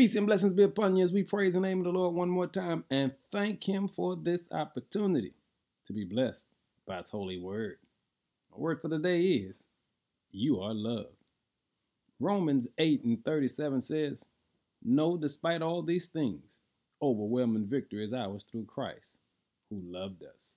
Peace and blessings be upon you as we praise the name of the Lord one more time and thank Him for this opportunity to be blessed by His holy word. Our word for the day is You are loved. Romans 8 and 37 says, No, despite all these things, overwhelming victory is ours through Christ who loved us.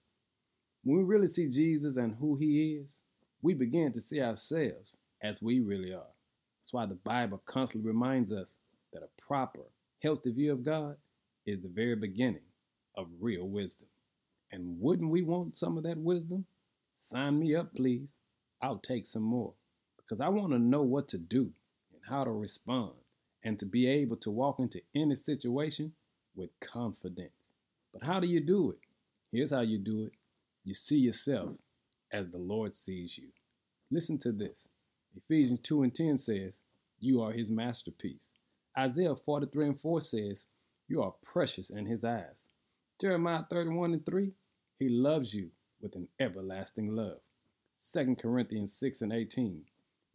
When we really see Jesus and who He is, we begin to see ourselves as we really are. That's why the Bible constantly reminds us that a proper, healthy view of God is the very beginning of real wisdom. And wouldn't we want some of that wisdom? Sign me up, please. I'll take some more because I want to know what to do and how to respond and to be able to walk into any situation with confidence. But how do you do it? Here's how you do it you see yourself as the Lord sees you. Listen to this Ephesians 2 and 10 says, You are his masterpiece. Isaiah 43 and 4 says, You are precious in his eyes. Jeremiah 31 and 3, He loves you with an everlasting love. 2 Corinthians 6 and 18,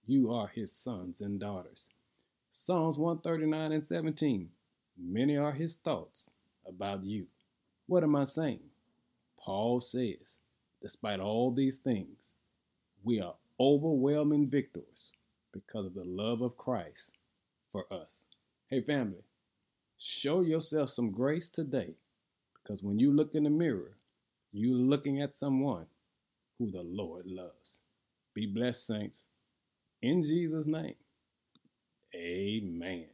You are his sons and daughters. Psalms 139 and 17, Many are his thoughts about you. What am I saying? Paul says, Despite all these things, we are overwhelming victors because of the love of Christ for us. Hey, family, show yourself some grace today because when you look in the mirror, you're looking at someone who the Lord loves. Be blessed, saints. In Jesus' name, amen.